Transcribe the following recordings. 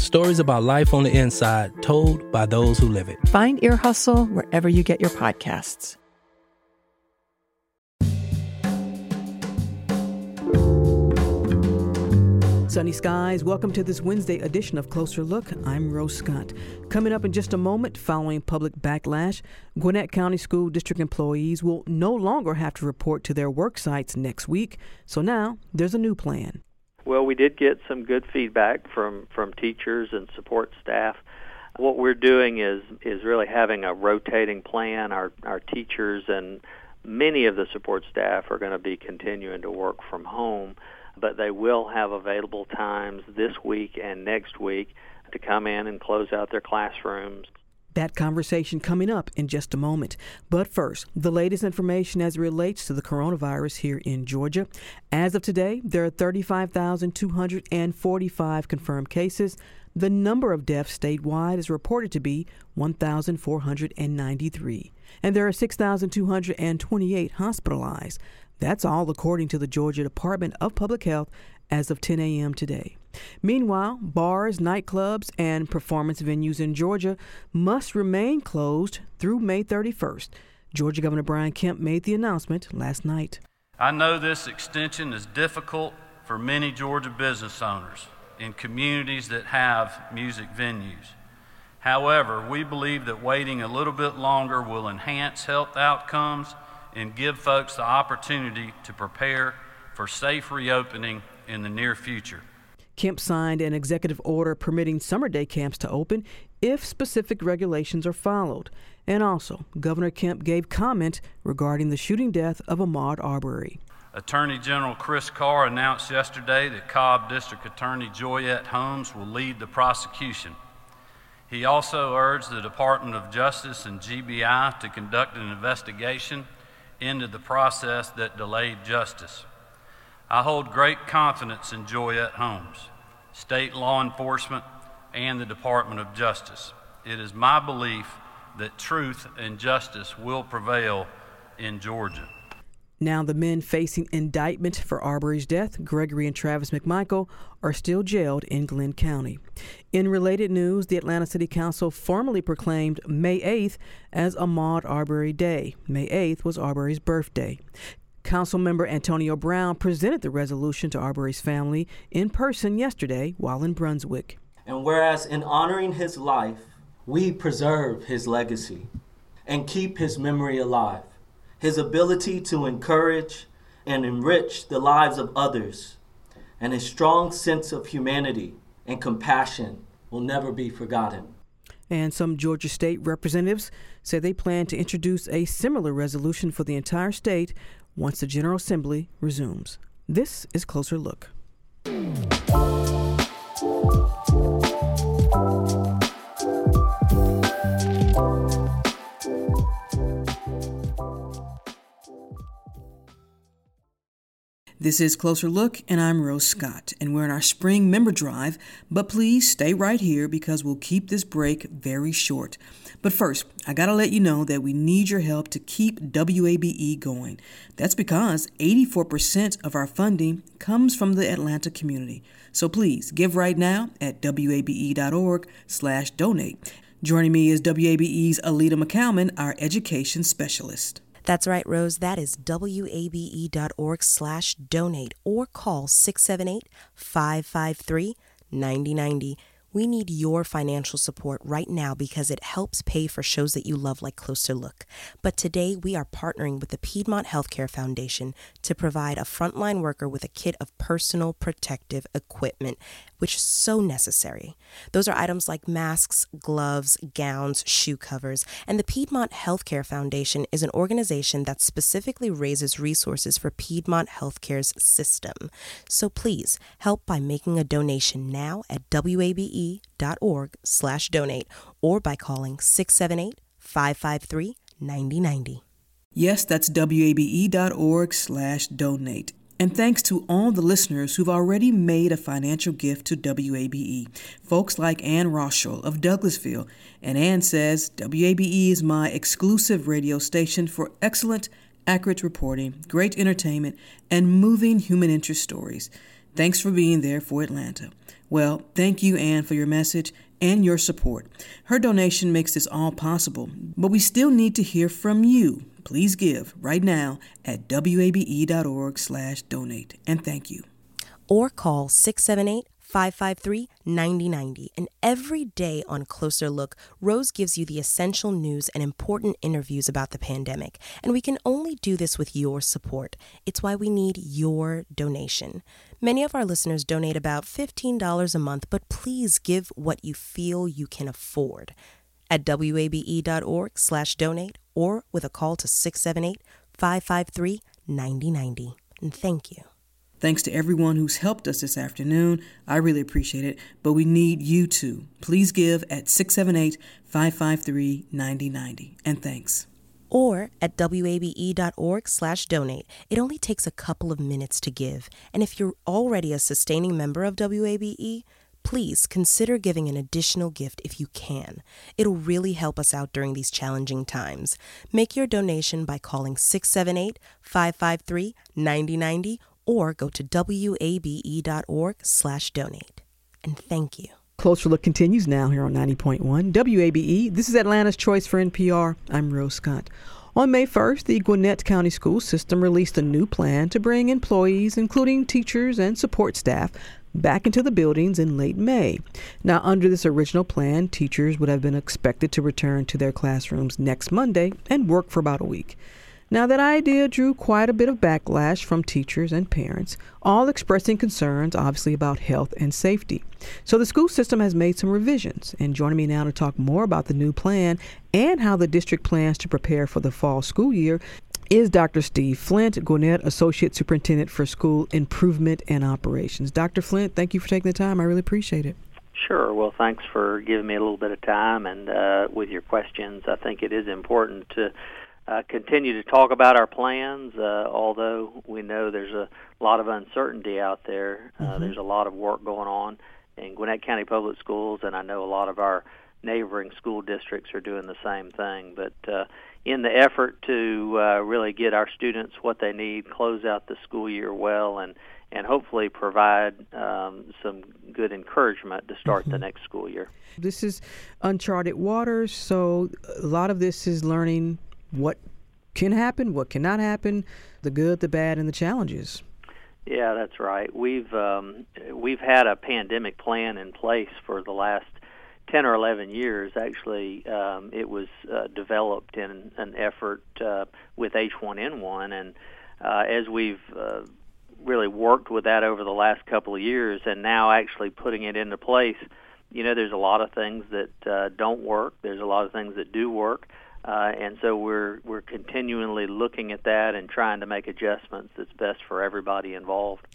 stories about life on the inside told by those who live it. Find Ear Hustle wherever you get your podcasts. Sunny skies, welcome to this Wednesday edition of Closer Look. I'm Rose Scott. Coming up in just a moment, following public backlash, Gwinnett County School District employees will no longer have to report to their work sites next week. So now there's a new plan. Well, we did get some good feedback from from teachers and support staff. What we're doing is is really having a rotating plan. Our our teachers and many of the support staff are going to be continuing to work from home, but they will have available times this week and next week to come in and close out their classrooms, that conversation coming up in just a moment. But first, the latest information as it relates to the coronavirus here in Georgia. As of today, there are 35,245 confirmed cases. The number of deaths statewide is reported to be 1,493. And there are 6,228 hospitalized. That's all according to the Georgia Department of Public Health as of 10 a.m. today. Meanwhile, bars, nightclubs, and performance venues in Georgia must remain closed through May 31st. Georgia Governor Brian Kemp made the announcement last night. I know this extension is difficult for many Georgia business owners in communities that have music venues. However, we believe that waiting a little bit longer will enhance health outcomes and give folks the opportunity to prepare for safe reopening in the near future. Kemp signed an executive order permitting summer day camps to open if specific regulations are followed. And also, Governor Kemp gave comment regarding the shooting death of Ahmaud Arbery. Attorney General Chris Carr announced yesterday that Cobb District Attorney Joyette Holmes will lead the prosecution. He also urged the Department of Justice and GBI to conduct an investigation into the process that delayed justice. I hold great confidence in Joyette Holmes, state law enforcement, and the Department of Justice. It is my belief that truth and justice will prevail in Georgia. Now, the men facing indictment for Arbery's death, Gregory and Travis McMichael, are still jailed in Glynn County. In related news, the Atlanta City Council formally proclaimed May 8th as Ahmaud Arbery Day. May 8th was Arbery's birthday. Councilmember Antonio Brown presented the resolution to Arbery's family in person yesterday while in Brunswick. And whereas in honoring his life, we preserve his legacy and keep his memory alive, his ability to encourage and enrich the lives of others, and his strong sense of humanity and compassion will never be forgotten. And some Georgia state representatives say they plan to introduce a similar resolution for the entire state once the General Assembly resumes. This is Closer Look. This is Closer Look, and I'm Rose Scott, and we're in our spring member drive. But please stay right here because we'll keep this break very short. But first, I gotta let you know that we need your help to keep WABE going. That's because 84% of our funding comes from the Atlanta community. So please give right now at wabe.org/donate. Joining me is WABE's Alita McCalman, our education specialist. That's right, Rose. That is wabe.org slash donate or call 678 553 9090. We need your financial support right now because it helps pay for shows that you love like Closer Look. But today we are partnering with the Piedmont Healthcare Foundation to provide a frontline worker with a kit of personal protective equipment, which is so necessary. Those are items like masks, gloves, gowns, shoe covers, and the Piedmont Healthcare Foundation is an organization that specifically raises resources for Piedmont Healthcare's system. So please help by making a donation now at wabe.org slash donate or by calling 678-553-9090. Yes, that's wabe.org slash donate. And thanks to all the listeners who've already made a financial gift to WABE. Folks like Ann Rochel of Douglasville. And Ann says, WABE is my exclusive radio station for excellent, accurate reporting, great entertainment, and moving human interest stories. Thanks for being there for Atlanta. Well, thank you, Anne, for your message and your support. Her donation makes this all possible, but we still need to hear from you. Please give right now at wabe.org/donate and thank you. Or call 678 553 9090. And every day on Closer Look, Rose gives you the essential news and important interviews about the pandemic. And we can only do this with your support. It's why we need your donation. Many of our listeners donate about $15 a month, but please give what you feel you can afford at wabe.org slash donate or with a call to 678-553-9090. And thank you. Thanks to everyone who's helped us this afternoon. I really appreciate it, but we need you too. Please give at 678-553-9090. And thanks. Or at wabe.org slash donate. It only takes a couple of minutes to give. And if you're already a sustaining member of WABE, please consider giving an additional gift if you can. It'll really help us out during these challenging times. Make your donation by calling 678 553 9090 or go to wabe.org slash donate. And thank you. Closer Look continues now here on 90.1 WABE. This is Atlanta's Choice for NPR. I'm Rose Scott. On May 1st, the Gwinnett County School System released a new plan to bring employees, including teachers and support staff, back into the buildings in late May. Now, under this original plan, teachers would have been expected to return to their classrooms next Monday and work for about a week. Now, that idea drew quite a bit of backlash from teachers and parents, all expressing concerns, obviously, about health and safety. So, the school system has made some revisions. And joining me now to talk more about the new plan and how the district plans to prepare for the fall school year is Dr. Steve Flint, Gwinnett Associate Superintendent for School Improvement and Operations. Dr. Flint, thank you for taking the time. I really appreciate it. Sure. Well, thanks for giving me a little bit of time and uh, with your questions. I think it is important to uh, continue to talk about our plans, uh, although we know there's a lot of uncertainty out there. Uh, mm-hmm. There's a lot of work going on in Gwinnett County Public Schools, and I know a lot of our neighboring school districts are doing the same thing. But uh, in the effort to uh, really get our students what they need, close out the school year well, and and hopefully provide um, some good encouragement to start mm-hmm. the next school year. This is uncharted waters, so a lot of this is learning what can happen, what cannot happen, the good, the bad, and the challenges. Yeah, that's right. We've um, we've had a pandemic plan in place for the last 10 or 11 years, actually, um, it was uh, developed in an effort uh, with H1N1. And uh, as we've uh, really worked with that over the last couple of years and now actually putting it into place, you know, there's a lot of things that uh, don't work. There's a lot of things that do work. Uh, and so we're we're continually looking at that and trying to make adjustments that's best for everybody involved.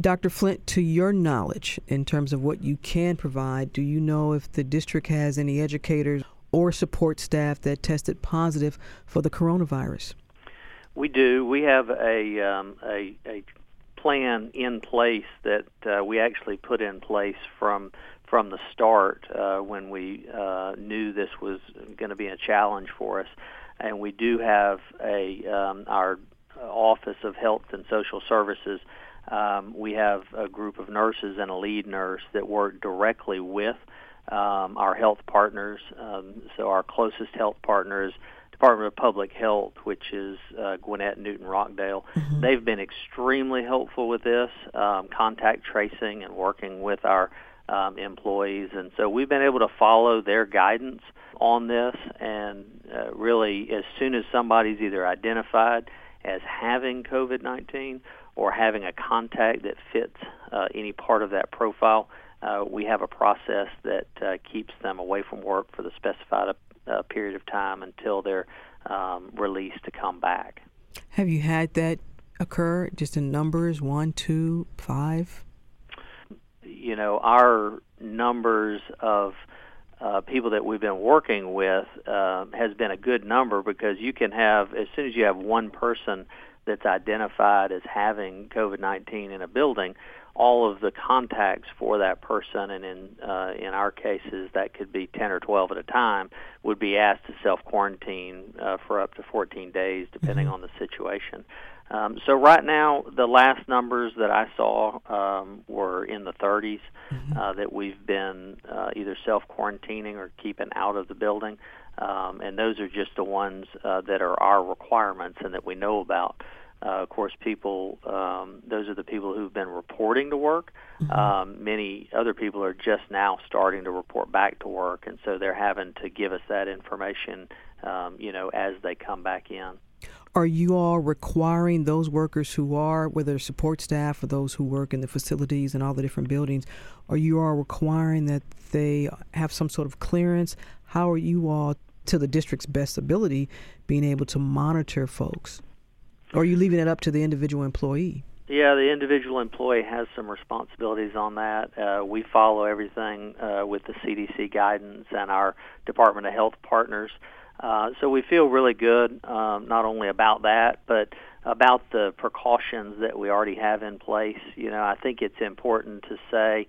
Dr. Flint, to your knowledge, in terms of what you can provide, do you know if the district has any educators or support staff that tested positive for the coronavirus? We do. We have a um, a, a plan in place that uh, we actually put in place from from the start uh, when we uh, knew this was going to be a challenge for us. And we do have a um, our Office of Health and Social Services um, we have a group of nurses and a lead nurse that work directly with um, our health partners. Um, so our closest health partners, Department of Public Health, which is uh, Gwinnett, Newton, Rockdale. Mm-hmm. They've been extremely helpful with this um, contact tracing and working with our um, employees. And so we've been able to follow their guidance on this. And uh, really, as soon as somebody's either identified as having COVID 19 or having a contact that fits uh, any part of that profile, uh, we have a process that uh, keeps them away from work for the specified uh, period of time until they're um, released to come back. Have you had that occur just in numbers one, two, five? You know, our numbers of uh, people that we've been working with uh, has been a good number because you can have, as soon as you have one person that's identified as having COVID 19 in a building, all of the contacts for that person, and in uh, in our cases that could be 10 or 12 at a time, would be asked to self quarantine uh, for up to 14 days, depending mm-hmm. on the situation. Um, so right now, the last numbers that I saw um, were in the 30s mm-hmm. uh, that we've been uh, either self quarantining or keeping out of the building, um, and those are just the ones uh, that are our requirements and that we know about. Uh, of course, people, um, those are the people who've been reporting to work. Mm-hmm. Um, many other people are just now starting to report back to work, and so they're having to give us that information, um, you know, as they come back in. Are you all requiring those workers who are, whether support staff or those who work in the facilities and all the different buildings, are you all requiring that they have some sort of clearance? How are you all, to the district's best ability, being able to monitor folks? Or are you leaving it up to the individual employee? Yeah, the individual employee has some responsibilities on that. Uh, we follow everything uh, with the CDC guidance and our Department of Health partners. Uh, so we feel really good, um, not only about that, but about the precautions that we already have in place. You know, I think it's important to say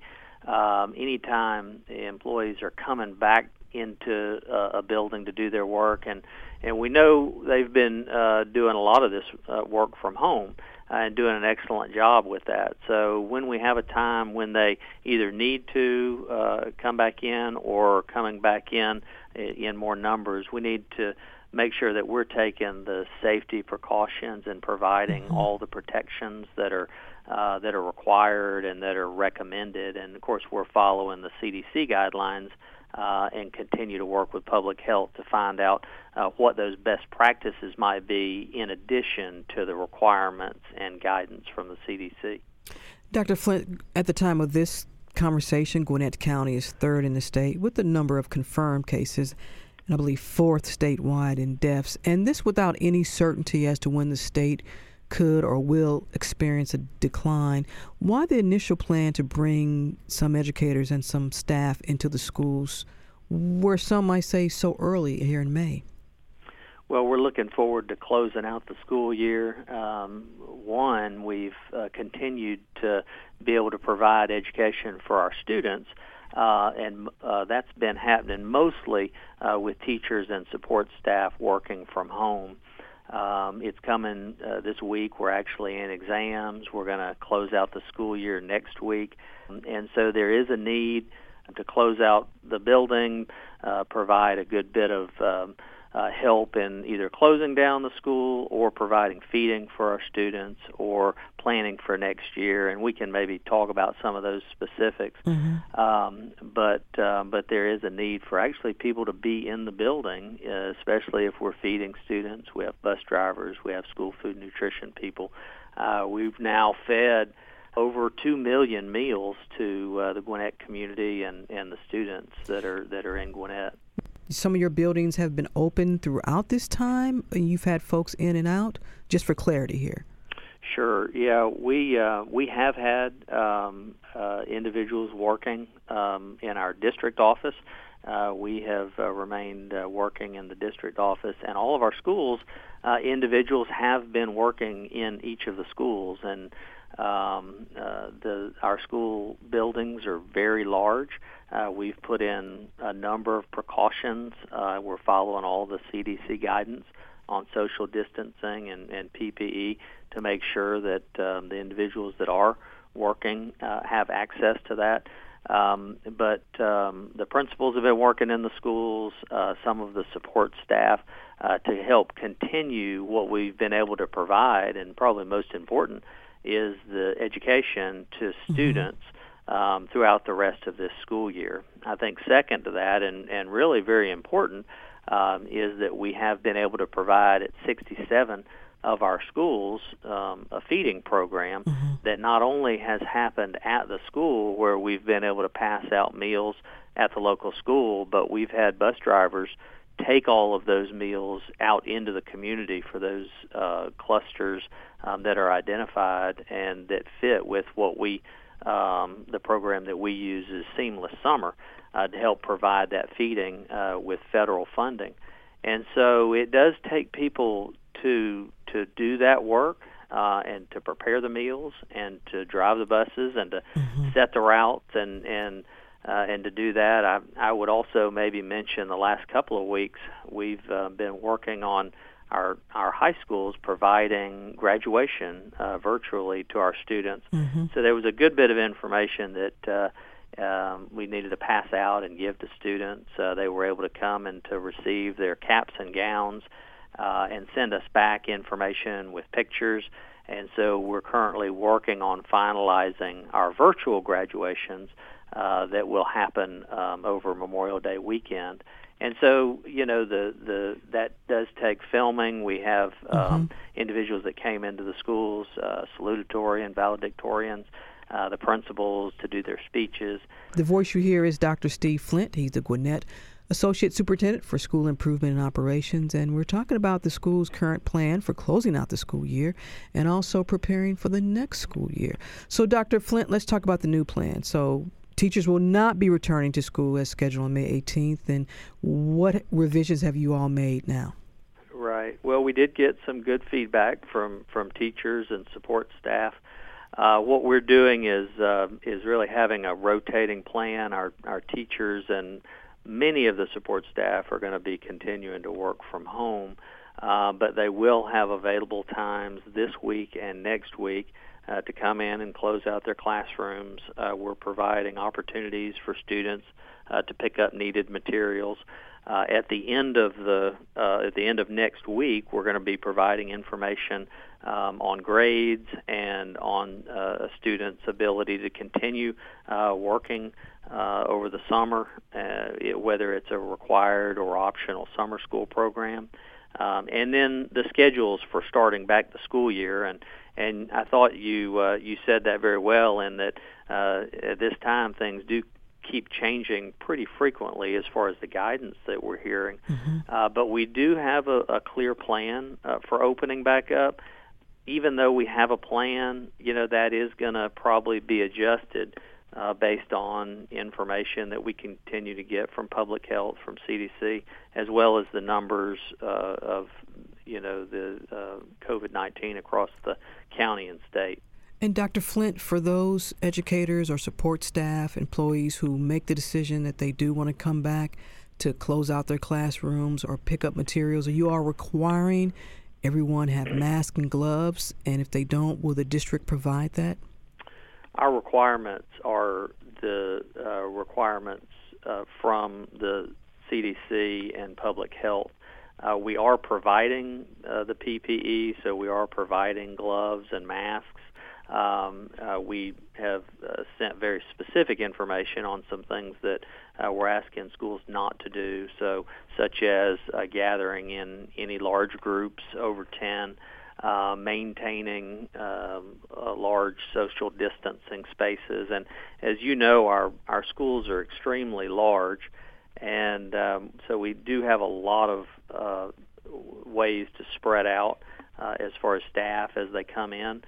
um, anytime employees are coming back into a, a building to do their work, and and we know they've been uh, doing a lot of this uh, work from home uh, and doing an excellent job with that. So when we have a time when they either need to uh, come back in or coming back in in more numbers, we need to make sure that we're taking the safety precautions and providing mm-hmm. all the protections that are uh, that are required and that are recommended. And of course, we're following the CDC guidelines uh, and continue to work with public health to find out uh, what those best practices might be in addition to the requirements and guidance from the CDC. Dr. Flint, at the time of this conversation, Gwinnett County is third in the state with the number of confirmed cases, and I believe fourth statewide in deaths, and this without any certainty as to when the state could or will experience a decline. Why the initial plan to bring some educators and some staff into the schools, where some might say so early here in May? Well, we're looking forward to closing out the school year. Um, one, we've uh, continued to be able to provide education for our students, uh, and uh, that's been happening mostly uh, with teachers and support staff working from home. Um, it's coming uh, this week. We're actually in exams. We're going to close out the school year next week, and so there is a need to close out the building, uh, provide a good bit of um, uh, help in either closing down the school or providing feeding for our students or planning for next year. And we can maybe talk about some of those specifics. Mm-hmm. Um, but um, but there is a need for actually people to be in the building, uh, especially if we're feeding students. We have bus drivers, we have school food nutrition people. Uh, we've now fed over two million meals to uh, the Gwinnett community and, and the students that are that are in Gwinnett some of your buildings have been open throughout this time and you've had folks in and out? Just for clarity here. Sure yeah we uh, we have had um, uh, individuals working um, in our district office. Uh, we have uh, remained uh, working in the district office and all of our schools uh, individuals have been working in each of the schools. And um, the our school buildings are very large uh, we've put in a number of precautions. Uh, we're following all the CDC guidance on social distancing and, and PPE to make sure that um, the individuals that are working uh, have access to that. Um, but um, the principals have been working in the schools, uh, some of the support staff, uh, to help continue what we've been able to provide, and probably most important is the education to mm-hmm. students. Mm-hmm um, throughout the rest of this school year. I think second to that, and, and really very important, um, is that we have been able to provide at 67 of our schools um, a feeding program mm-hmm. that not only has happened at the school where we've been able to pass out meals at the local school, but we've had bus drivers take all of those meals out into the community for those uh, clusters um, that are identified and that fit with what we um, the program that we use is Seamless Summer uh, to help provide that feeding uh, with federal funding. And so it does take people to to do that work uh, and to prepare the meals and to drive the buses and to mm-hmm. set the routes and and uh, and to do that, I, I would also maybe mention the last couple of weeks we've uh, been working on our our high schools providing graduation uh, virtually to our students. Mm-hmm. So there was a good bit of information that uh, um, we needed to pass out and give to students. Uh, they were able to come and to receive their caps and gowns uh, and send us back information with pictures. And so we're currently working on finalizing our virtual graduations uh, that will happen um, over Memorial Day weekend. And so, you know, the the that does take filming. We have um, mm-hmm. individuals that came into the schools, uh, salutatorian, valedictorians, uh, the principals to do their speeches. The voice you hear is Dr. Steve Flint. He's the Gwinnett Associate Superintendent for School Improvement and Operations, and we're talking about the school's current plan for closing out the school year and also preparing for the next school year. So, Dr. Flint, let's talk about the new plan. So, Teachers will not be returning to school as scheduled on May 18th. And what revisions have you all made now? Right. Well, we did get some good feedback from from teachers and support staff. Uh, what we're doing is uh, is really having a rotating plan. Our our teachers and many of the support staff are going to be continuing to work from home, uh, but they will have available times this week and next week uh, to come in and close out their classrooms. Uh, we're providing opportunities for students uh, to pick up needed materials. Uh, at the end of the uh, at the end of next week, we're going to be providing information um, on grades and on uh, a student's ability to continue uh, working uh, over the summer, uh, it, whether it's a required or optional summer school program, um, and then the schedules for starting back the school year and and I thought you uh, you said that very well, in that uh, at this time things do keep changing pretty frequently as far as the guidance that we're hearing. Mm-hmm. Uh, but we do have a, a clear plan uh, for opening back up. Even though we have a plan, you know that is going to probably be adjusted uh, based on information that we continue to get from public health, from CDC, as well as the numbers uh, of you know the uh, COVID-19 across the county and state. And Dr. Flint, for those educators or support staff, employees who make the decision that they do want to come back to close out their classrooms or pick up materials, are you all requiring everyone have masks and gloves? And if they don't, will the district provide that? Our requirements are the uh, requirements uh, from the CDC and public health uh, we are providing uh, the PPE, so we are providing gloves and masks. Um, uh, we have uh, sent very specific information on some things that uh, we're asking schools not to do, so such as uh, gathering in any large groups over 10, uh, maintaining um, large social distancing spaces, and as you know, our our schools are extremely large, and um, so we do have a lot of uh, ways to spread out uh, as far as staff as they come in.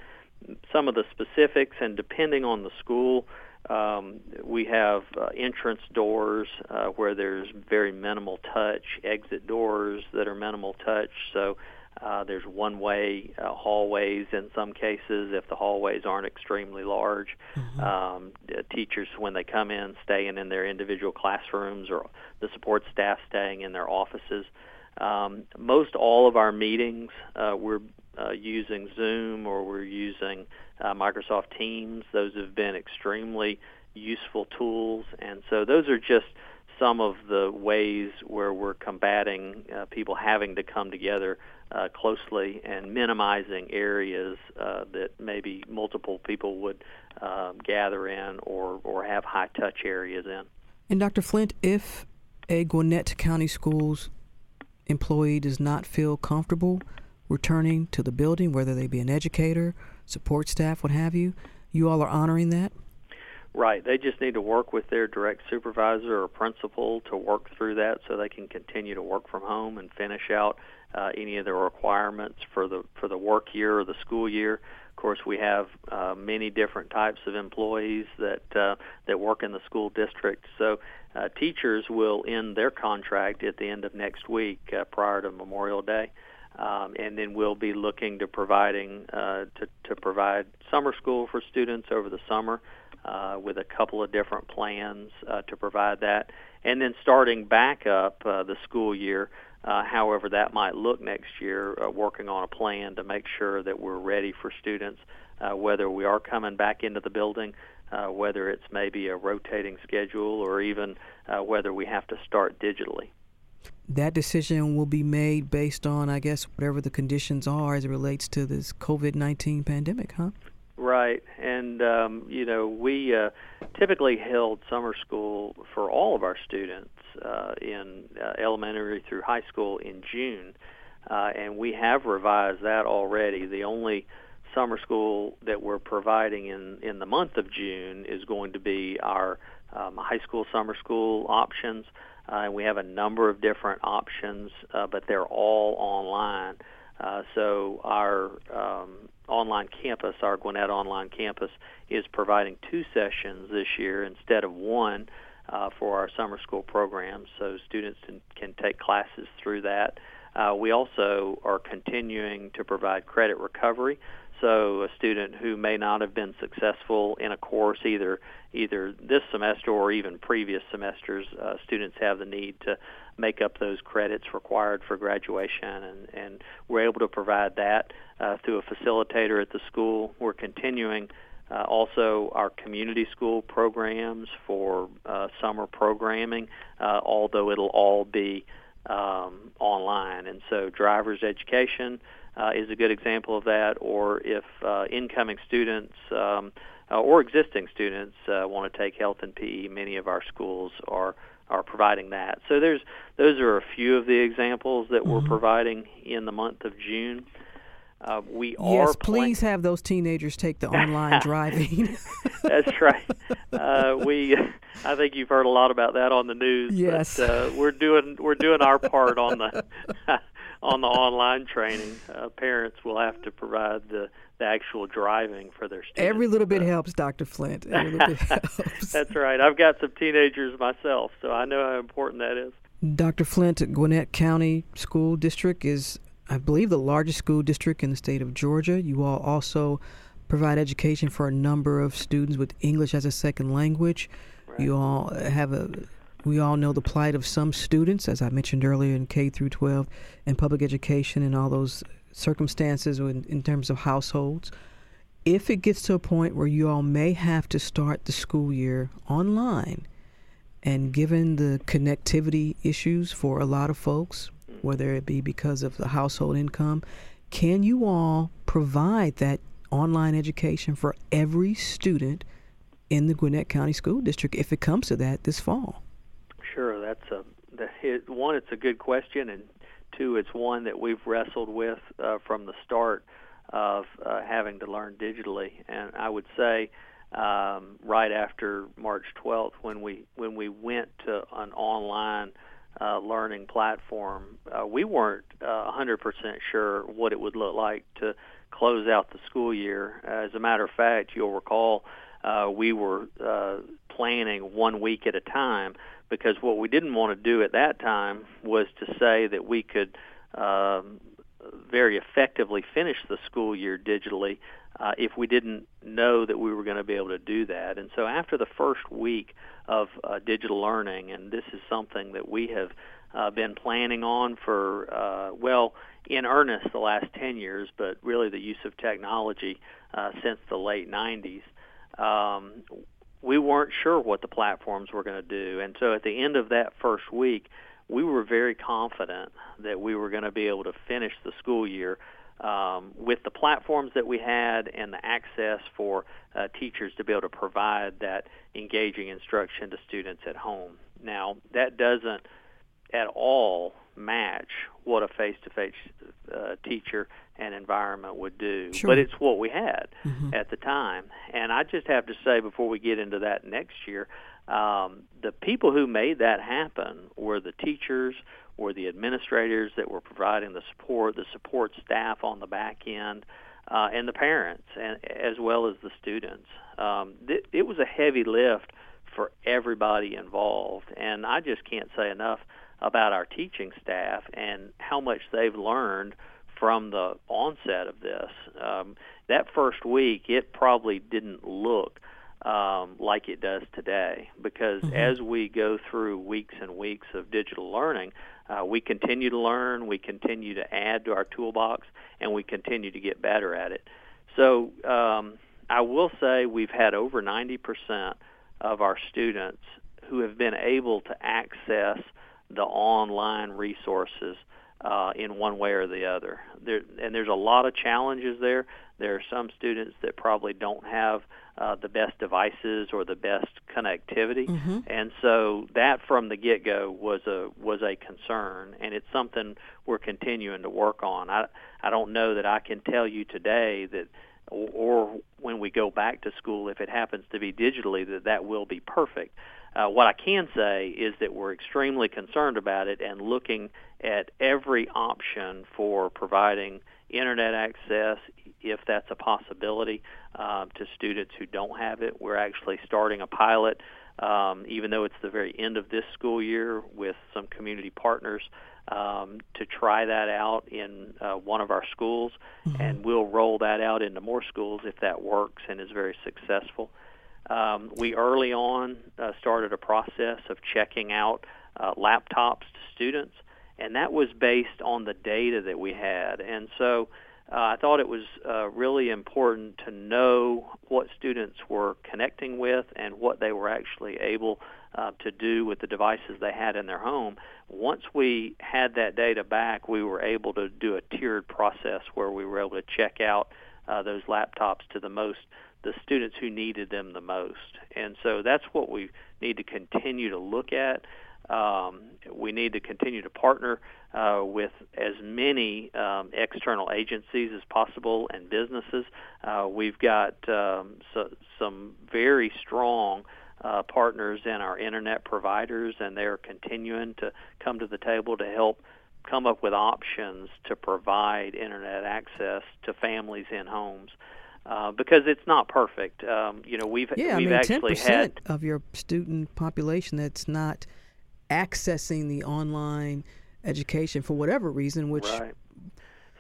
Some of the specifics, and depending on the school, um, we have uh, entrance doors uh, where there's very minimal touch, exit doors that are minimal touch. So uh, there's one-way uh, hallways in some cases if the hallways aren't extremely large. Mm-hmm. Um, teachers, when they come in, staying in their individual classrooms, or the support staff staying in their offices. Um, most all of our meetings uh, we're uh, using Zoom or we're using uh, Microsoft Teams. Those have been extremely useful tools, and so those are just some of the ways where we're combating uh, people having to come together uh, closely and minimizing areas uh, that maybe multiple people would uh, gather in or, or have high touch areas in. And Dr. Flint, if a Gwinnett County Schools employee does not feel comfortable returning to the building, whether they be an educator, support staff, what have you, you all are honoring that? Right. They just need to work with their direct supervisor or principal to work through that so they can continue to work from home and finish out uh, any of the requirements for the for the work year or the school year. Of course, we have uh, many different types of employees that uh, that work in the school district. So, uh, teachers will end their contract at the end of next week, uh, prior to Memorial Day, um, and then we'll be looking to providing uh, to to provide summer school for students over the summer uh, with a couple of different plans uh, to provide that. And then starting back up uh, the school year, uh, however that might look next year, uh, working on a plan to make sure that we're ready for students, uh, whether we are coming back into the building, uh, whether it's maybe a rotating schedule, or even uh, whether we have to start digitally. That decision will be made based on, I guess, whatever the conditions are as it relates to this COVID 19 pandemic, huh? Right, and um, you know we uh, typically held summer school for all of our students uh, in uh, elementary through high school in June, uh, and we have revised that already. The only summer school that we're providing in in the month of June is going to be our um, high school summer school options, uh, and we have a number of different options, uh, but they're all online. Uh, so our um, online campus, our Gwinnett online campus, is providing two sessions this year instead of one uh, for our summer school programs, so students can, can take classes through that. Uh, we also are continuing to provide credit recovery. So a student who may not have been successful in a course either either this semester or even previous semesters, uh, students have the need to make up those credits required for graduation, and, and we're able to provide that uh, through a facilitator at the school. We're continuing uh, also our community school programs for uh, summer programming, uh, although it'll all be um, online. And so driver's education uh, is a good example of that, or if uh, incoming students um, uh, or existing students uh, want to take health and PE, many of our schools are are providing that. So there's those are a few of the examples that mm-hmm. we're providing in the month of June. Uh, we yes, are please have those teenagers take the online driving. That's right. Uh, we, I think you've heard a lot about that on the news. Yes, but, uh, we're doing we're doing our part on the on the online training. Uh, parents will have to provide the the actual driving for their students. Every little bit helps, Dr. Flint. Every little bit helps. That's right. I've got some teenagers myself, so I know how important that is. Dr. Flint, Gwinnett County School District is, I believe, the largest school district in the state of Georgia. You all also provide education for a number of students with English as a second language. Right. You all have a we all know the plight of some students, as I mentioned earlier, in K through 12 and public education and all those circumstances in, in terms of households. If it gets to a point where you all may have to start the school year online, and given the connectivity issues for a lot of folks, whether it be because of the household income, can you all provide that online education for every student in the Gwinnett County School District if it comes to that this fall? That's a that, one. It's a good question, and two, it's one that we've wrestled with uh, from the start of uh, having to learn digitally. And I would say um, right after March 12th, when we when we went to an online uh, learning platform, uh, we weren't uh, 100% sure what it would look like to close out the school year. As a matter of fact, you'll recall uh, we were uh, planning one week at a time because what we didn't want to do at that time was to say that we could um, very effectively finish the school year digitally uh, if we didn't know that we were going to be able to do that. And so after the first week of uh, digital learning, and this is something that we have uh, been planning on for, uh, well, in earnest the last 10 years, but really the use of technology uh, since the late 90s. Um, we weren't sure what the platforms were going to do. And so at the end of that first week, we were very confident that we were going to be able to finish the school year um, with the platforms that we had and the access for uh, teachers to be able to provide that engaging instruction to students at home. Now, that doesn't at all match what a face-to-face uh, teacher and environment would do, sure. but it's what we had mm-hmm. at the time. And I just have to say, before we get into that next year, um, the people who made that happen were the teachers, were the administrators that were providing the support, the support staff on the back end, uh, and the parents, and as well as the students. Um, th- it was a heavy lift for everybody involved, and I just can't say enough about our teaching staff and how much they've learned from the onset of this. Um, that first week, it probably didn't look um, like it does today because mm-hmm. as we go through weeks and weeks of digital learning, uh, we continue to learn, we continue to add to our toolbox, and we continue to get better at it. So um, I will say we've had over 90% of our students who have been able to access the online resources uh, in one way or the other. There, and there's a lot of challenges there. There are some students that probably don't have uh, the best devices or the best connectivity, mm-hmm. and so that from the get-go was a was a concern, and it's something we're continuing to work on. I I don't know that I can tell you today that or, or when we go back to school, if it happens to be digitally, that that will be perfect. Uh, what I can say is that we're extremely concerned about it and looking at every option for providing internet access, if that's a possibility, uh, to students who don't have it. We're actually starting a pilot, um, even though it's the very end of this school year, with some community partners um, to try that out in uh, one of our schools, mm-hmm. and we'll roll that out into more schools if that works and is very successful. Um, we early on uh, started a process of checking out uh, laptops to students, and that was based on the data that we had. And so uh, I thought it was uh, really important to know what students were connecting with and what they were actually able uh, to do with the devices they had in their home. Once we had that data back, we were able to do a tiered process where we were able to check out uh, those laptops to the most the students who needed them the most. And so that's what we need to continue to look at. Um, we need to continue to partner uh, with as many um, external agencies as possible and businesses. Uh, we've got um, so, some very strong uh, partners in our internet providers, and they're continuing to come to the table to help come up with options to provide internet access to families in homes uh, because it's not perfect. Um, you know, we've yeah, we've I mean, actually 10% had of your student population that's not accessing the online education for whatever reason, which right.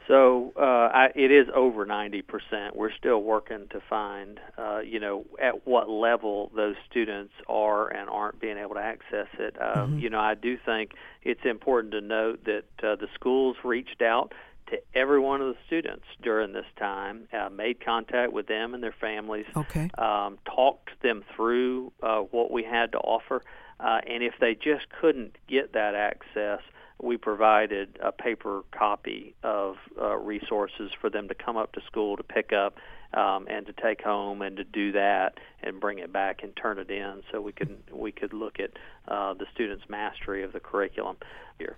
So uh, I, it is over 90%. We're still working to find, uh, you know, at what level those students are and aren't being able to access it. Uh, mm-hmm. You know, I do think it's important to note that uh, the schools reached out to every one of the students during this time, uh, made contact with them and their families, okay. um, talked them through uh, what we had to offer, uh, and if they just couldn't get that access, we provided a paper copy of uh, resources for them to come up to school to pick up um, and to take home and to do that and bring it back and turn it in so we could we could look at uh, the students' mastery of the curriculum here.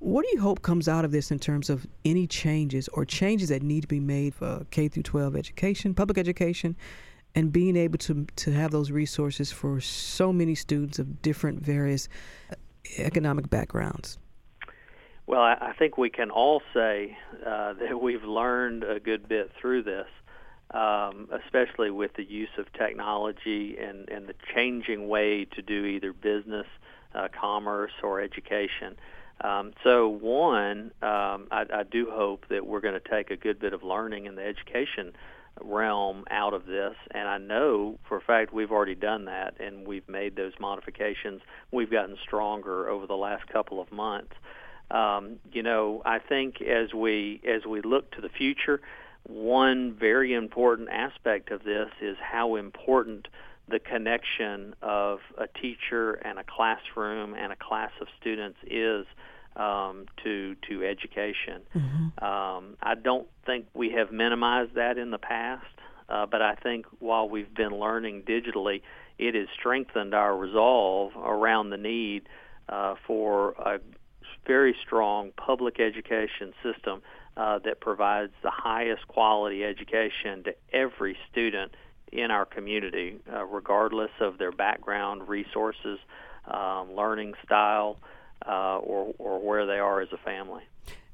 What do you hope comes out of this in terms of any changes or changes that need to be made for K through 12 education, public education, and being able to to have those resources for so many students of different various uh, economic backgrounds? Well, I think we can all say uh, that we've learned a good bit through this, um, especially with the use of technology and, and the changing way to do either business, uh, commerce, or education. Um, so, one, um, I, I do hope that we're going to take a good bit of learning in the education realm out of this, and I know for a fact we've already done that, and we've made those modifications. We've gotten stronger over the last couple of months. Um, you know, I think as we as we look to the future, one very important aspect of this is how important the connection of a teacher and a classroom and a class of students is um, to to education. Mm-hmm. Um, I don't think we have minimized that in the past, uh, but I think while we've been learning digitally, it has strengthened our resolve around the need uh, for a very strong public education system uh, that provides the highest quality education to every student in our community, uh, regardless of their background, resources, um, learning style, uh, or, or where they are as a family.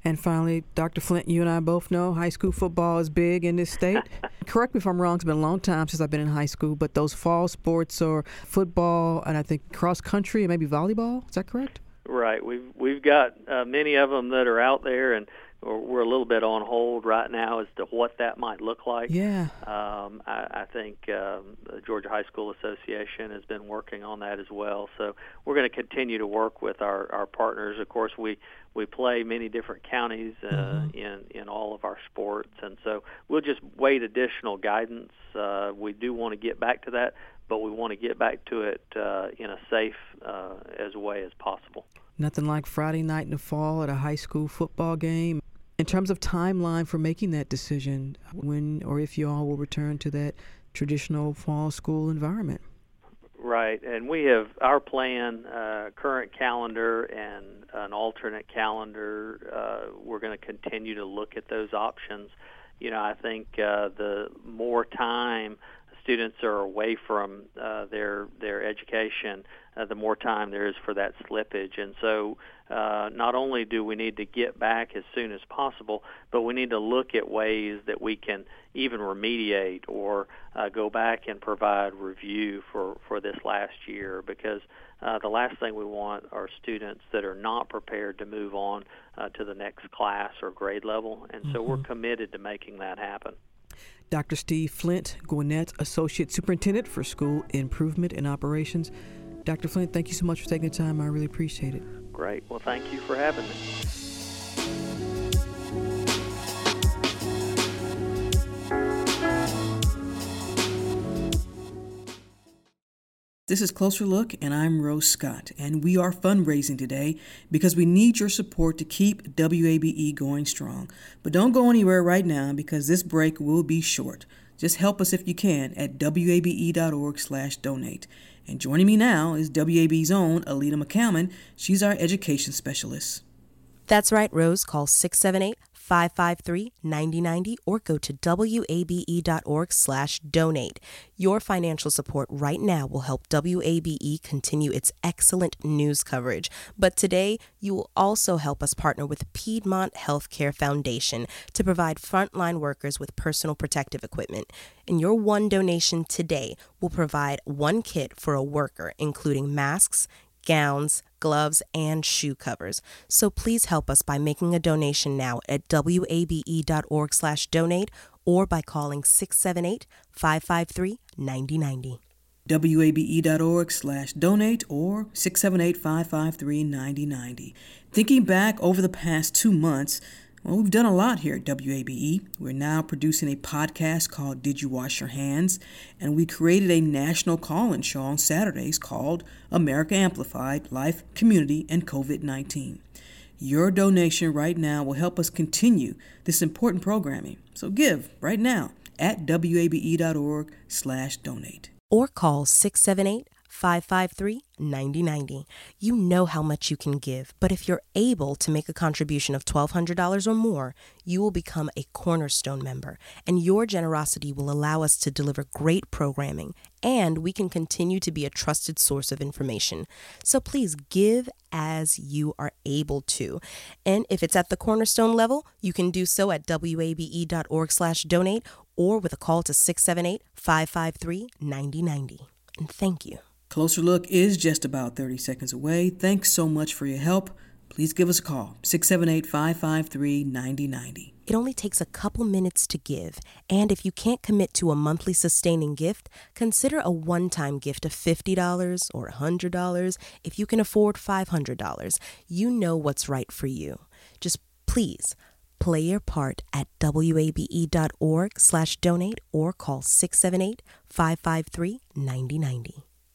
And finally, Dr. Flint, you and I both know high school football is big in this state. Correct me if I'm wrong, it's been a long time since I've been in high school, but those fall sports are football and I think cross country and maybe volleyball. Is that correct? Right. We've we've got uh, many of them that are out there, and we're a little bit on hold right now as to what that might look like. Yeah. Um, I, I think um, the Georgia High School Association has been working on that as well. So we're going to continue to work with our, our partners. Of course, we we play many different counties uh, mm-hmm. in in all of our sports, and so we'll just wait additional guidance. Uh, we do want to get back to that, but we want to get back to it uh, in a safe uh, as way as possible. Nothing like Friday night in the fall at a high school football game. In terms of timeline for making that decision, when or if you all will return to that traditional fall school environment. Right, and we have our plan, uh, current calendar, and an alternate calendar. Uh, we're going to continue to look at those options. You know, I think uh, the more time students are away from uh, their their education, uh, the more time there is for that slippage. And so, uh, not only do we need to get back as soon as possible, but we need to look at ways that we can even remediate or uh, go back and provide review for for this last year because. Uh, the last thing we want are students that are not prepared to move on uh, to the next class or grade level, and so mm-hmm. we're committed to making that happen. Dr. Steve Flynt, Gwinnett Associate Superintendent for School Improvement and Operations. Dr. Flynt, thank you so much for taking the time. I really appreciate it. Great. Well, thank you for having me. This is Closer Look, and I'm Rose Scott, and we are fundraising today because we need your support to keep WABE going strong. But don't go anywhere right now because this break will be short. Just help us if you can at wabe.org/donate. And joining me now is WABE's own Alita McCalman. She's our education specialist. That's right, Rose. Call 678 553 9090 or go to wabe.org slash donate. Your financial support right now will help WABE continue its excellent news coverage. But today, you will also help us partner with Piedmont Healthcare Foundation to provide frontline workers with personal protective equipment. And your one donation today will provide one kit for a worker, including masks, gowns, gloves, and shoe covers. So please help us by making a donation now at wabe.org/donate or by calling 678-553-9090. wabe.org slash donate or 678-553-9090. Thinking back over the past two months, well, we've done a lot here at WABE. We're now producing a podcast called Did You Wash Your Hands? And we created a national call in show on Saturdays called America Amplified Life, Community, and COVID 19. Your donation right now will help us continue this important programming. So give right now at wabe.org slash donate. Or call 678 553 9090. You know how much you can give, but if you're able to make a contribution of $1,200 or more, you will become a Cornerstone member, and your generosity will allow us to deliver great programming, and we can continue to be a trusted source of information. So please give as you are able to. And if it's at the Cornerstone level, you can do so at wabe.org/donate or with a call to 678 553 9090. And thank you. Closer Look is just about 30 seconds away. Thanks so much for your help. Please give us a call, 678 553 9090. It only takes a couple minutes to give, and if you can't commit to a monthly sustaining gift, consider a one time gift of $50 or $100 if you can afford $500. You know what's right for you. Just please Play your part at wabe.org slash donate or call 678-553-9090.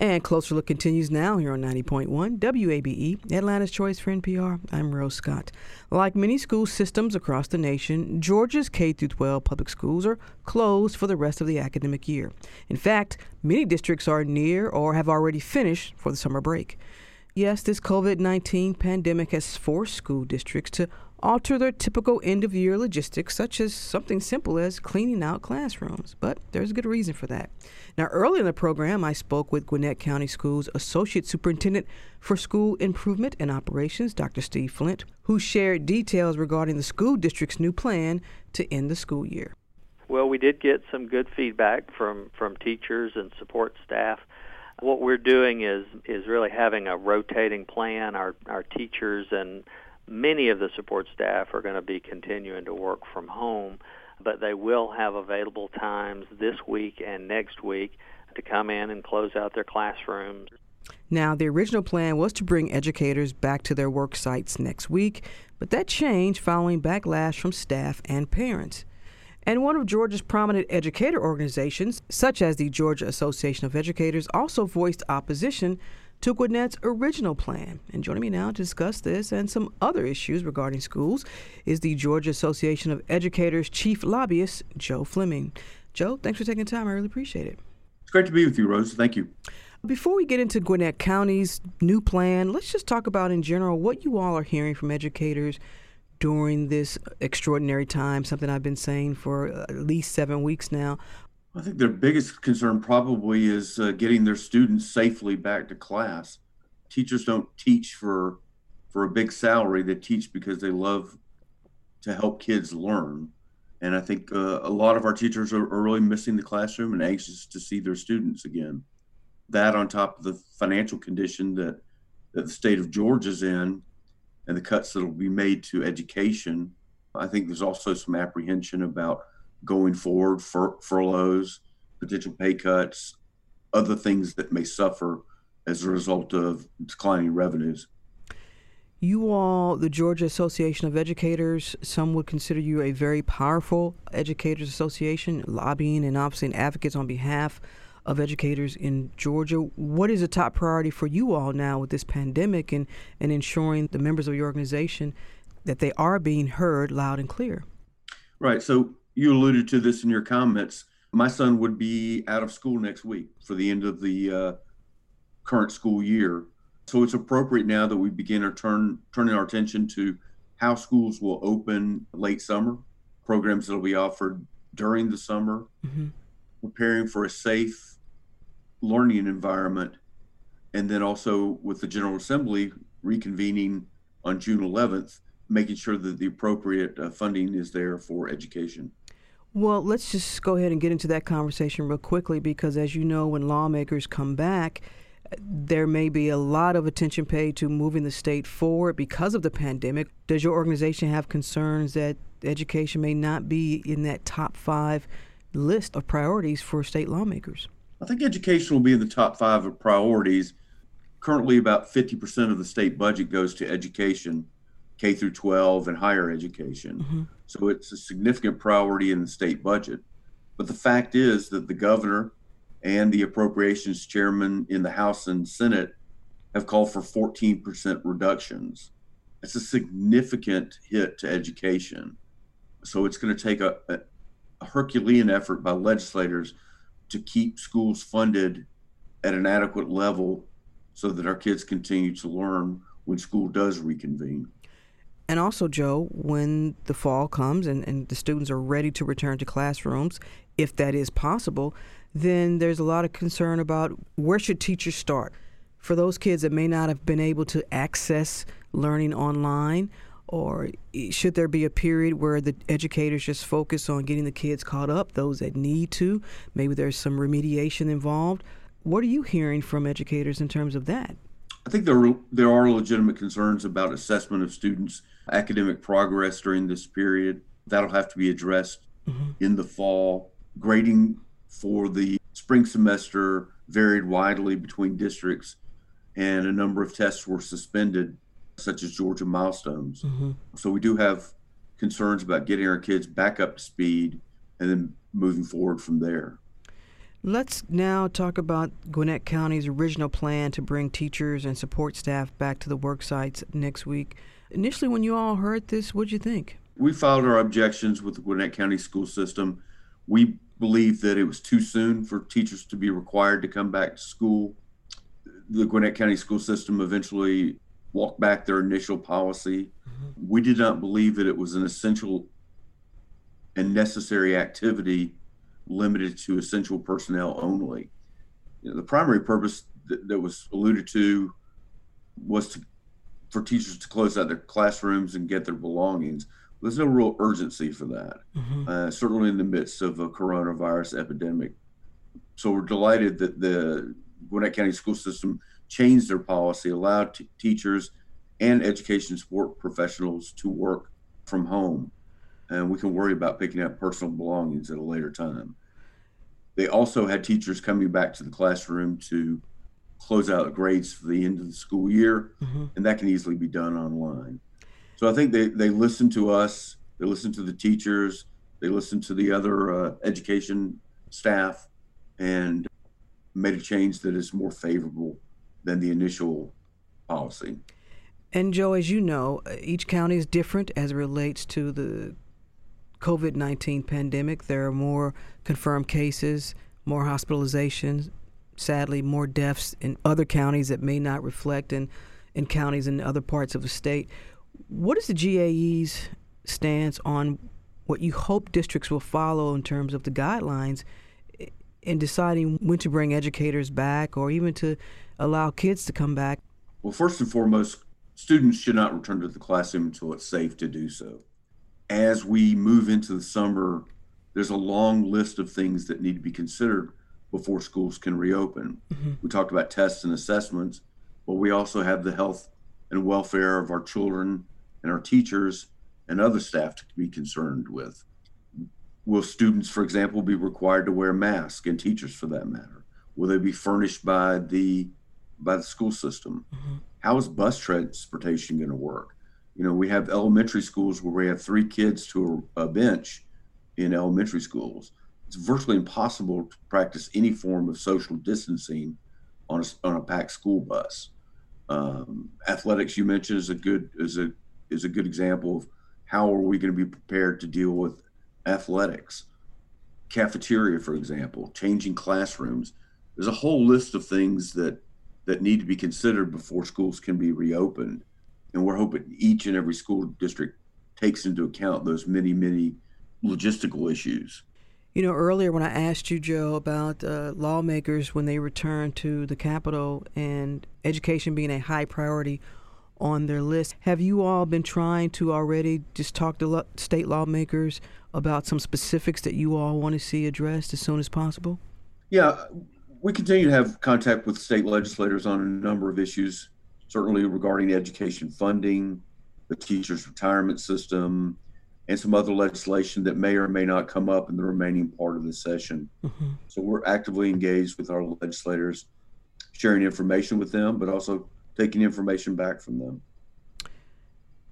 And Closer Look continues now here on 90.1 WABE, Atlanta's Choice for NPR. I'm Rose Scott. Like many school systems across the nation, Georgia's K 12 public schools are closed for the rest of the academic year. In fact, many districts are near or have already finished for the summer break. Yes, this COVID 19 pandemic has forced school districts to alter their typical end of year logistics, such as something simple as cleaning out classrooms. But there's a good reason for that. Now, early in the program, I spoke with Gwinnett County Schools Associate Superintendent for School Improvement and Operations, Dr. Steve Flynt, who shared details regarding the school district's new plan to end the school year. Well, we did get some good feedback from, from teachers and support staff. What we're doing is is really having a rotating plan. Our our teachers and many of the support staff are going to be continuing to work from home but they will have available times this week and next week to come in and close out their classrooms. Now, the original plan was to bring educators back to their work sites next week, but that changed following backlash from staff and parents. And one of Georgia's prominent educator organizations, such as the Georgia Association of Educators, also voiced opposition to Gwinnett's original plan. And joining me now to discuss this and some other issues regarding schools is the Georgia Association of Educators chief lobbyist, Joe Fleming. Joe, thanks for taking the time. I really appreciate it. It's great to be with you, Rose. Thank you. Before we get into Gwinnett County's new plan, let's just talk about in general what you all are hearing from educators during this extraordinary time, something I've been saying for uh, at least seven weeks now. I think their biggest concern probably is uh, getting their students safely back to class. Teachers don't teach for for a big salary; they teach because they love to help kids learn. And I think uh, a lot of our teachers are, are really missing the classroom and anxious to see their students again. That, on top of the financial condition that that the state of Georgia's in, and the cuts that will be made to education, I think there's also some apprehension about going forward, fur- furloughs, potential pay cuts, other things that may suffer as a result of declining revenues. You all, the Georgia Association of Educators, some would consider you a very powerful educators association, lobbying and obviously advocates on behalf of educators in Georgia. What is a top priority for you all now with this pandemic and, and ensuring the members of your organization that they are being heard loud and clear? Right. So you alluded to this in your comments. My son would be out of school next week for the end of the uh, current school year. So it's appropriate now that we begin our turn turning our attention to how schools will open late summer, programs that will be offered during the summer, mm-hmm. preparing for a safe learning environment, and then also with the General Assembly reconvening on June 11th, making sure that the appropriate uh, funding is there for education. Well, let's just go ahead and get into that conversation real quickly because, as you know, when lawmakers come back, there may be a lot of attention paid to moving the state forward because of the pandemic. Does your organization have concerns that education may not be in that top five list of priorities for state lawmakers? I think education will be in the top five of priorities. Currently, about 50% of the state budget goes to education. K through 12 and higher education. Mm-hmm. So it's a significant priority in the state budget. But the fact is that the governor and the appropriations chairman in the House and Senate have called for 14% reductions. It's a significant hit to education. So it's going to take a, a, a Herculean effort by legislators to keep schools funded at an adequate level so that our kids continue to learn when school does reconvene. And also, Joe, when the fall comes and, and the students are ready to return to classrooms, if that is possible, then there's a lot of concern about where should teachers start? For those kids that may not have been able to access learning online or should there be a period where the educators just focus on getting the kids caught up those that need to? Maybe there's some remediation involved. What are you hearing from educators in terms of that i think there there are legitimate concerns about assessment of students academic progress during this period that'll have to be addressed mm-hmm. in the fall grading for the spring semester varied widely between districts, and a number of tests were suspended, such as Georgia milestones. Mm-hmm. So we do have concerns about getting our kids back up to speed and then moving forward from there. Let's now talk about Gwinnett County's original plan to bring teachers and support staff back to the work sites next week. Initially, when you all heard this, what did you think? We filed our objections with the Gwinnett County school system. We believed that it was too soon for teachers to be required to come back to school. The Gwinnett County school system eventually walked back their initial policy. Mm-hmm. We did not believe that it was an essential and necessary activity limited to essential personnel only. You know, the primary purpose that, that was alluded to was to, for teachers to close out their classrooms and get their belongings there's no real urgency for that, mm-hmm. uh, certainly in the midst of a coronavirus epidemic. So we're delighted that the Gwinnett County school system changed their policy, allowed t- teachers and education support professionals to work from home. And we can worry about picking up personal belongings at a later time. They also had teachers coming back to the classroom to close out grades for the end of the school year, mm-hmm. and that can easily be done online. So I think they, they listen to us, they listen to the teachers, they listen to the other uh, education staff, and made a change that is more favorable than the initial policy. And Joe, as you know, each county is different as it relates to the COVID 19 pandemic. There are more confirmed cases, more hospitalizations, sadly, more deaths in other counties that may not reflect in, in counties in other parts of the state. What is the GAE's stance on what you hope districts will follow in terms of the guidelines in deciding when to bring educators back or even to allow kids to come back? Well, first and foremost, students should not return to the classroom until it's safe to do so. As we move into the summer, there's a long list of things that need to be considered before schools can reopen. Mm-hmm. We talked about tests and assessments, but we also have the health and welfare of our children and our teachers and other staff to be concerned with. Will students, for example, be required to wear masks and teachers for that matter? Will they be furnished by the by the school system? Mm-hmm. How is bus transportation going to work? You know, we have elementary schools where we have three kids to a, bench in elementary schools. It's virtually impossible to practice any form of social distancing on a, on a packed school bus. Um, athletics, you mentioned, is a good is a is a good example of how are we going to be prepared to deal with athletics. Cafeteria, for example, changing classrooms. There's a whole list of things that that need to be considered before schools can be reopened, and we're hoping each and every school district takes into account those many many logistical issues. You know, earlier when I asked you, Joe, about uh, lawmakers when they return to the Capitol and education being a high priority on their list, have you all been trying to already just talk to lo- state lawmakers about some specifics that you all want to see addressed as soon as possible? Yeah, we continue to have contact with state legislators on a number of issues, certainly regarding education funding, the teachers' retirement system, and some other legislation that may or may not come up in the remaining part of the session. Mm-hmm. So we're actively engaged with our legislators, sharing information with them, but also taking information back from them.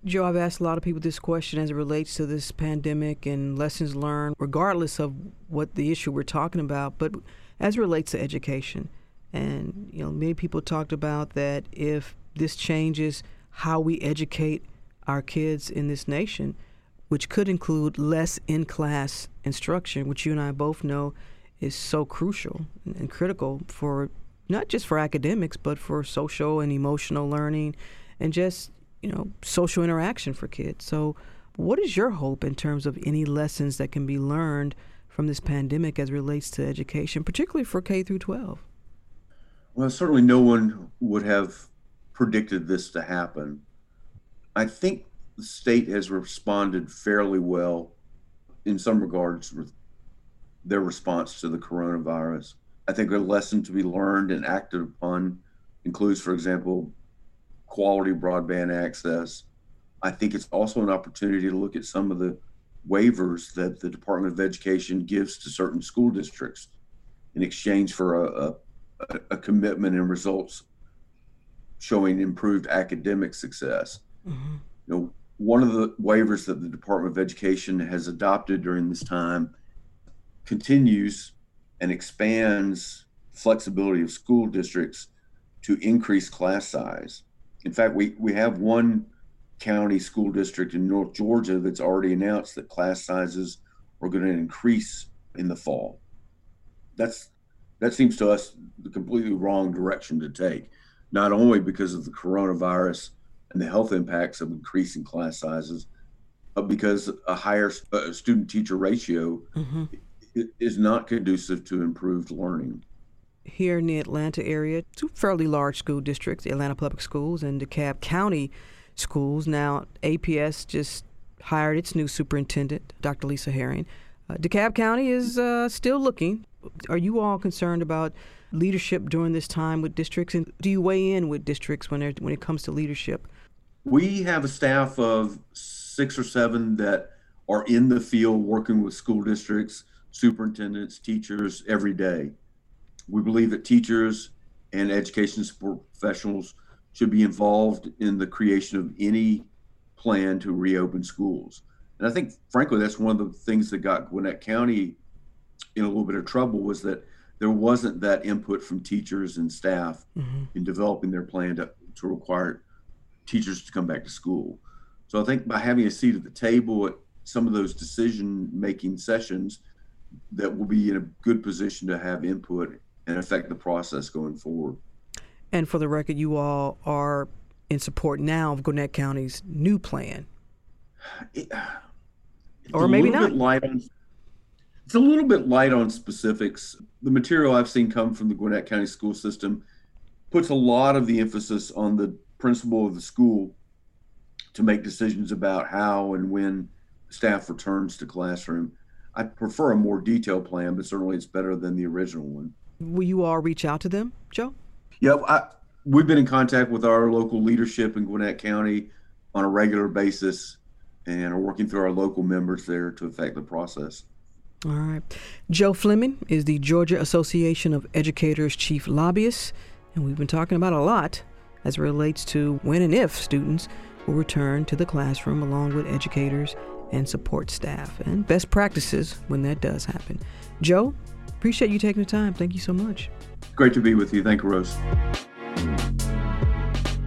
Joe, I've asked a lot of people this question as it relates to this pandemic and lessons learned, regardless of what the issue we're talking about, but as it relates to education. And, you know, many people talked about that if this changes how we educate our kids in this nation, which could include less in class instruction, which you and I both know is so crucial and critical for not just for academics, but for social and emotional learning and just, you know, social interaction for kids. So, what is your hope in terms of any lessons that can be learned from this pandemic as relates to education, particularly for K through 12? Well, certainly no one would have predicted this to happen. I think the state has responded fairly well in some regards with their response to the coronavirus. I think a lesson to be learned and acted upon includes, for example, quality broadband access. I think it's also an opportunity to look at some of the waivers that the Department of Education gives to certain school districts in exchange for a, a, a commitment and results showing improved academic success. Mm-hmm. You know, one of the waivers that the Department of Education has adopted during this time continues and expands flexibility of school districts to increase class size. In fact, we, we have one county school district in North Georgia that's already announced that class sizes are going to increase in the fall. That's that seems to us the completely wrong direction to take, not only because of the coronavirus and the health impacts of increasing class sizes, but because a higher uh, student teacher ratio mm-hmm. is not conducive to improved learning here in the Atlanta area, two fairly large school districts, Atlanta Public Schools and DeKalb County Schools. Now, APS just hired its new superintendent, Dr. Lisa Herring. Uh, DeKalb County is uh, still looking. Are you all concerned about leadership during this time with districts? And do you weigh in with districts when, when it comes to leadership? We have a staff of six or seven that are in the field working with school districts, superintendents, teachers every day. We believe that teachers and education support professionals should be involved in the creation of any plan to reopen schools. And I think, frankly, that's one of the things that got Gwinnett County in a little bit of trouble was that there wasn't that input from teachers and staff mm-hmm. in developing their plan to, to require teachers to come back to school. So I think by having a seat at the table at some of those decision making sessions, that will be in a good position to have input and affect the process going forward. And for the record, you all are in support now of Gwinnett County's new plan. It, or maybe not. On, it's a little bit light on specifics. The material I've seen come from the Gwinnett County school system puts a lot of the emphasis on the principal of the school to make decisions about how and when staff returns to classroom. I prefer a more detailed plan, but certainly it's better than the original one. Will you all reach out to them, Joe? Yeah, I, we've been in contact with our local leadership in Gwinnett County on a regular basis and are working through our local members there to affect the process. All right. Joe Fleming is the Georgia Association of Educators chief lobbyist, and we've been talking about a lot as it relates to when and if students will return to the classroom along with educators and support staff and best practices when that does happen. Joe, Appreciate you taking the time. Thank you so much. Great to be with you. Thank you, Rose.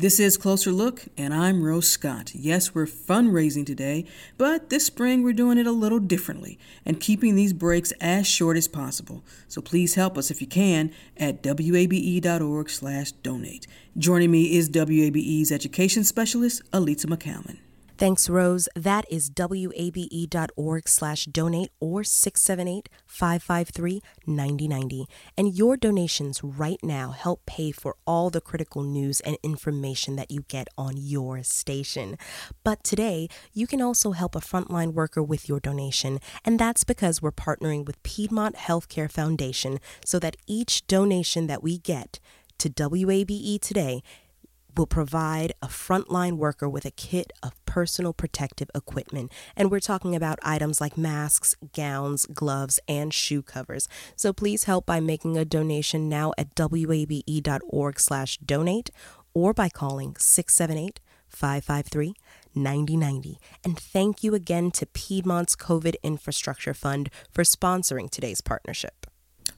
This is Closer Look, and I'm Rose Scott. Yes, we're fundraising today, but this spring we're doing it a little differently and keeping these breaks as short as possible. So please help us if you can at wabe.org/donate. Joining me is WABE's education specialist, Alita McCalman. Thanks, Rose. That is wabe.org slash donate or 678-553-9090. And your donations right now help pay for all the critical news and information that you get on your station. But today, you can also help a frontline worker with your donation. And that's because we're partnering with Piedmont Healthcare Foundation so that each donation that we get to WABE today will provide a frontline worker with a kit of personal protective equipment. And we're talking about items like masks, gowns, gloves, and shoe covers. So please help by making a donation now at wabe.org slash donate or by calling 678 553 9090. And thank you again to Piedmont's COVID Infrastructure Fund for sponsoring today's partnership.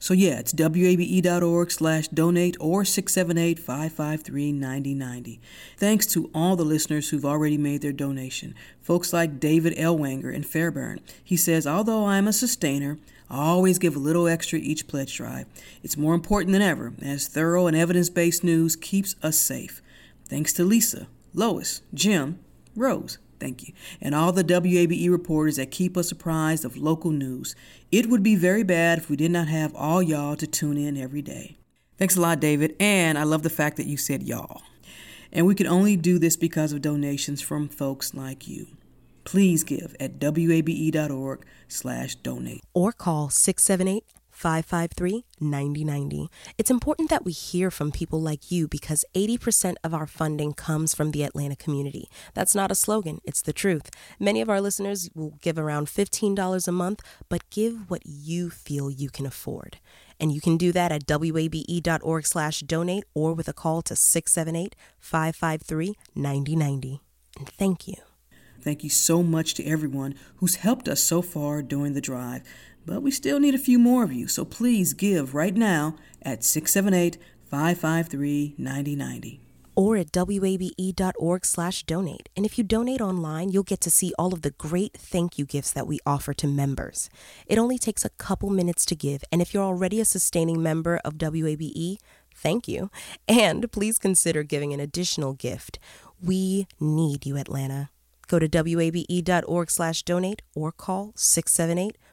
So yeah, it's wabe.org slash donate or 678-553-9090. Thanks to all the listeners who've already made their donation. Folks like David Elwanger in Fairburn. He says, although I'm a sustainer, I always give a little extra each pledge drive. It's more important than ever, as thorough and evidence-based news keeps us safe. Thanks to Lisa, Lois, Jim, Rose, thank you, and all the WABE reporters that keep us apprised of local news. It would be very bad if we did not have all y'all to tune in every day. Thanks a lot, David, and I love the fact that you said y'all. And we can only do this because of donations from folks like you. Please give at wabe.org slash donate. Or call 678 553 9090. It's important that we hear from people like you because 80% of our funding comes from the Atlanta community. That's not a slogan, it's the truth. Many of our listeners will give around $15 a month, but give what you feel you can afford. And you can do that at wabe.org slash donate or with a call to 678 553 9090. And thank you. Thank you so much to everyone who's helped us so far during the drive. But we still need a few more of you, so please give right now at 678 553 9090 or at wabe.org slash donate. And if you donate online, you'll get to see all of the great thank you gifts that we offer to members. It only takes a couple minutes to give, and if you're already a sustaining member of WABE, thank you. And please consider giving an additional gift. We need you, Atlanta. Go to wabe.org slash donate or call 678